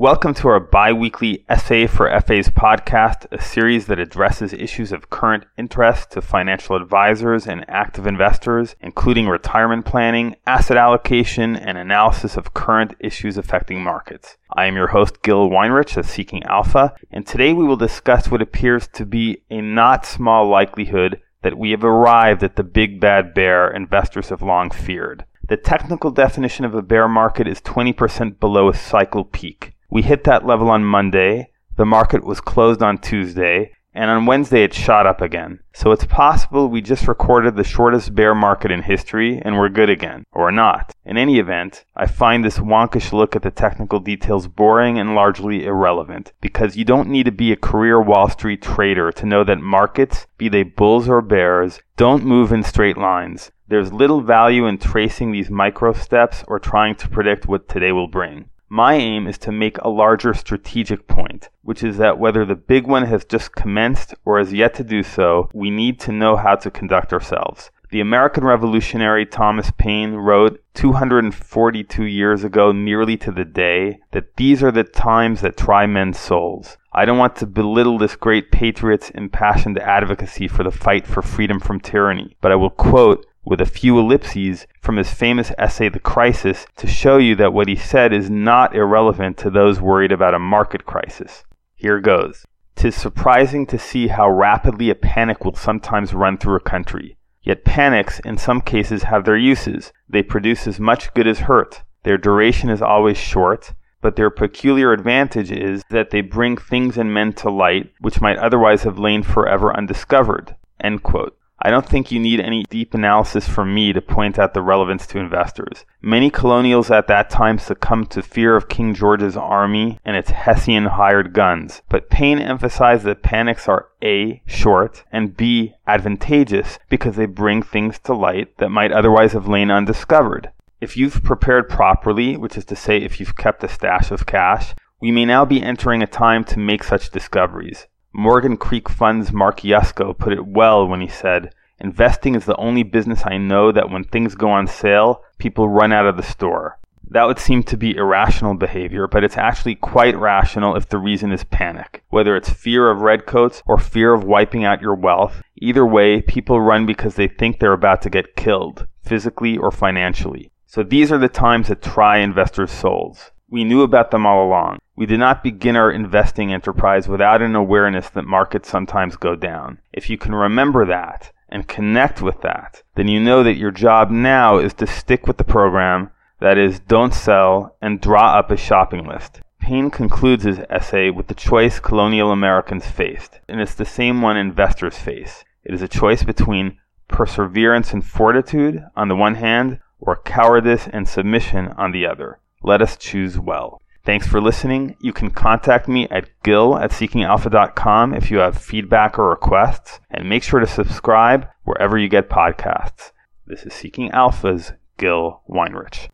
Welcome to our bi weekly SA for FAs podcast, a series that addresses issues of current interest to financial advisors and active investors, including retirement planning, asset allocation, and analysis of current issues affecting markets. I am your host, Gil Weinrich of Seeking Alpha, and today we will discuss what appears to be a not small likelihood that we have arrived at the big bad bear investors have long feared. The technical definition of a bear market is 20% below a cycle peak. We hit that level on Monday. The market was closed on Tuesday. And on Wednesday, it shot up again. So it's possible we just recorded the shortest bear market in history and we're good again. Or not. In any event, I find this wonkish look at the technical details boring and largely irrelevant because you don't need to be a career Wall Street trader to know that markets, be they bulls or bears, don't move in straight lines. There's little value in tracing these micro steps or trying to predict what today will bring. My aim is to make a larger strategic point, which is that whether the big one has just commenced or is yet to do so, we need to know how to conduct ourselves. The American revolutionary Thomas Paine wrote 242 years ago, nearly to the day, that these are the times that try men's souls. I don't want to belittle this great patriot's impassioned advocacy for the fight for freedom from tyranny, but I will quote with a few ellipses from his famous essay The Crisis to show you that what he said is not irrelevant to those worried about a market crisis. Here goes. Tis surprising to see how rapidly a panic will sometimes run through a country. Yet panics, in some cases, have their uses. They produce as much good as hurt. Their duration is always short, but their peculiar advantage is that they bring things and men to light which might otherwise have lain forever undiscovered. I don't think you need any deep analysis from me to point out the relevance to investors. Many colonials at that time succumbed to fear of King George's army and its Hessian hired guns, but Paine emphasized that panics are A, short, and B, advantageous because they bring things to light that might otherwise have lain undiscovered. If you've prepared properly, which is to say if you've kept a stash of cash, we may now be entering a time to make such discoveries. Morgan Creek Fund's Mark Yusko put it well when he said, Investing is the only business I know that when things go on sale, people run out of the store. That would seem to be irrational behavior, but it's actually quite rational if the reason is panic. Whether it's fear of redcoats or fear of wiping out your wealth, either way, people run because they think they're about to get killed, physically or financially. So these are the times that try investors' souls. We knew about them all along. We did not begin our investing enterprise without an awareness that markets sometimes go down. If you can remember that and connect with that, then you know that your job now is to stick with the program, that is, don't sell, and draw up a shopping list. Paine concludes his essay with the choice colonial Americans faced, and it's the same one investors face. It is a choice between perseverance and fortitude on the one hand, or cowardice and submission on the other. Let us choose well. Thanks for listening. You can contact me at gil at seekingalpha.com if you have feedback or requests, and make sure to subscribe wherever you get podcasts. This is Seeking Alpha's Gil Weinrich.